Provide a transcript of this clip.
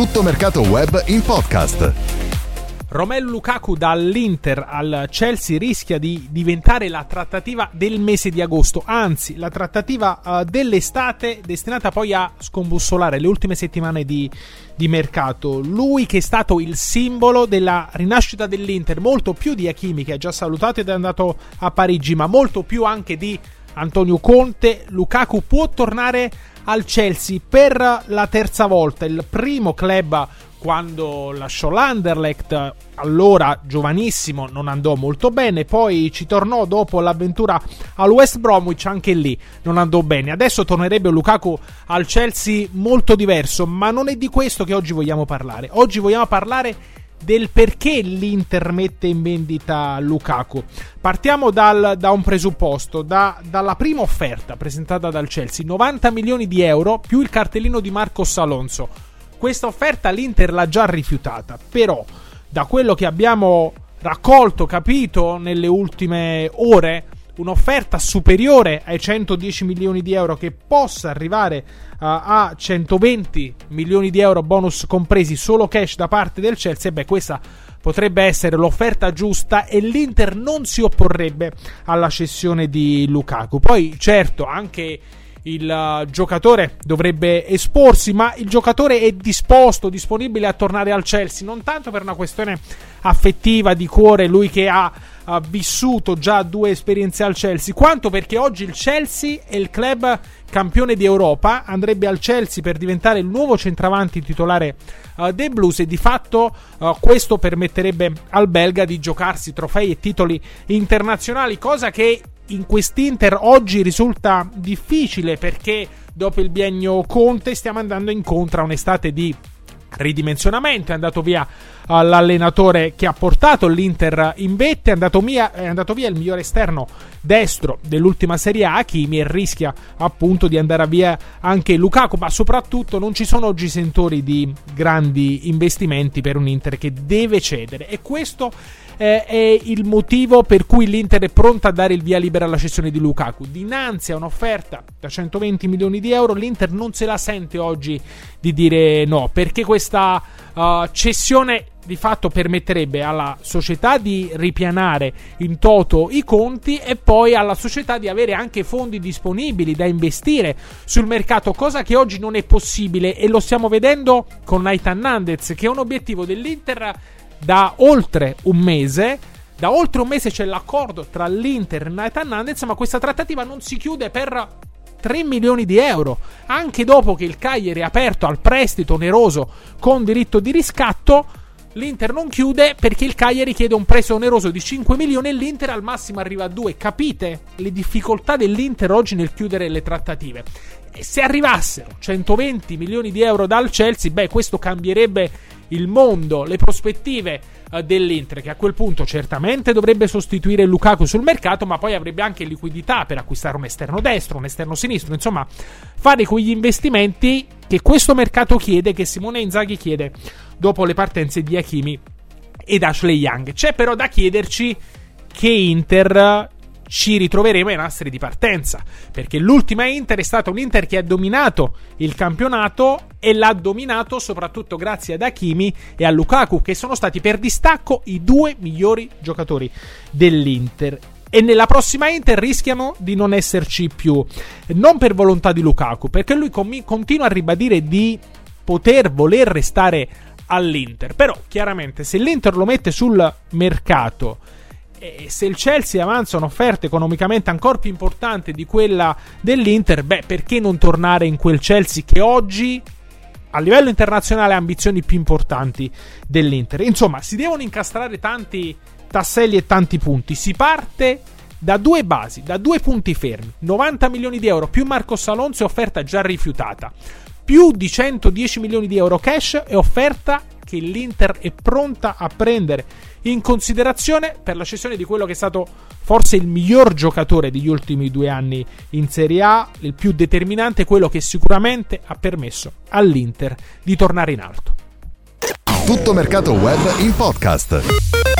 Tutto mercato web in podcast. Romelu Lukaku dall'Inter al Chelsea rischia di diventare la trattativa del mese di agosto, anzi la trattativa uh, dell'estate destinata poi a scombussolare le ultime settimane di, di, mercato. Lui che è stato il simbolo della rinascita dell'Inter, molto più di Hakimi che ha già salutato ed è andato a Parigi, ma molto più anche di Antonio Conte. Lukaku può tornare al Chelsea per la terza volta, il primo club quando lasciò l'Anderlecht, allora giovanissimo, non andò molto bene, poi ci tornò dopo l'avventura al West Bromwich, anche lì non andò bene. Adesso tornerebbe Lukaku al Chelsea molto diverso, ma non è di questo che oggi vogliamo parlare. Oggi vogliamo parlare del perché l'Inter mette in vendita Lukaku. Partiamo dal, da un presupposto, da, dalla prima offerta presentata dal Chelsea, 90 milioni di euro più il cartellino di Marcos Alonso questa offerta l'Inter l'ha già rifiutata, però da quello che abbiamo raccolto, capito nelle ultime ore, un'offerta superiore ai 110 milioni di euro che possa arrivare uh, a 120 milioni di euro bonus compresi solo cash da parte del Chelsea, beh questa potrebbe essere l'offerta giusta e l'Inter non si opporrebbe alla cessione di Lukaku. Poi certo anche il uh, giocatore dovrebbe esporsi, ma il giocatore è disposto, disponibile a tornare al Chelsea, non tanto per una questione affettiva di cuore, lui che ha, ha vissuto già due esperienze al Chelsea, quanto perché oggi il Chelsea è il club campione di Europa, andrebbe al Chelsea per diventare il nuovo centravanti titolare uh, dei Blues e di fatto uh, questo permetterebbe al belga di giocarsi trofei e titoli internazionali, cosa che in quest'Inter oggi risulta difficile perché dopo il biennio Conte stiamo andando incontro a un'estate di ridimensionamento. È andato via l'allenatore che ha portato l'Inter in vette. È andato, via, è andato via il miglior esterno destro dell'ultima Serie A, Kimi, e rischia appunto di andare via anche Lukaku. Ma soprattutto non ci sono oggi sentori di grandi investimenti per un Inter che deve cedere. E questo eh, è il motivo per cui l'Inter è pronta a dare il via libera alla cessione di Lukaku. Dinanzi a un'offerta da 120 milioni di euro, l'Inter non se la sente oggi di dire no, perché questa uh, cessione di fatto permetterebbe alla società di ripianare in toto i conti e poi alla società di avere anche fondi disponibili da investire sul mercato, cosa che oggi non è possibile e lo stiamo vedendo con Nathan Nandez, che è un obiettivo dell'Inter da oltre un mese. Da oltre un mese c'è l'accordo tra l'Inter e Nathan Nandez, ma questa trattativa non si chiude per 3 milioni di euro. Anche dopo che il Cagliari è aperto al prestito oneroso con diritto di riscatto, l'Inter non chiude perché il Cagliari chiede un prestito oneroso di 5 milioni e l'Inter al massimo arriva a 2. Capite le difficoltà dell'Inter oggi nel chiudere le trattative? E se arrivassero 120 milioni di euro dal Chelsea, beh, questo cambierebbe il mondo, le prospettive uh, dell'Inter, che a quel punto certamente dovrebbe sostituire Lukaku sul mercato, ma poi avrebbe anche liquidità per acquistare un esterno destro, un esterno sinistro, insomma, fare quegli investimenti che questo mercato chiede, che Simone Inzaghi chiede dopo le partenze di Hakimi ed Ashley Young. C'è però da chiederci che Inter ci ritroveremo ai nastri di partenza. Perché l'ultima Inter è stata un Inter che ha dominato il campionato e l'ha dominato soprattutto grazie ad Hakimi e a Lukaku, che sono stati per distacco i due migliori giocatori dell'Inter. E nella prossima Inter rischiano di non esserci più. Non per volontà di Lukaku, perché lui continua a ribadire di poter voler restare all'Inter. Però chiaramente se l'Inter lo mette sul mercato e se il Chelsea avanza un'offerta economicamente ancora più importante di quella dell'Inter, beh, perché non tornare in quel Chelsea che oggi a livello internazionale ha ambizioni più importanti dell'Inter? Insomma, si devono incastrare tanti tasselli e tanti punti. Si parte da due basi, da due punti fermi. 90 milioni di euro più Marcos Alonso offerta già rifiutata più di 110 milioni di euro cash e offerta che l'Inter è pronta a prendere in considerazione per la cessione di quello che è stato forse il miglior giocatore degli ultimi due anni in Serie A, il più determinante, quello che sicuramente ha permesso all'Inter di tornare in alto. Tutto mercato web in podcast.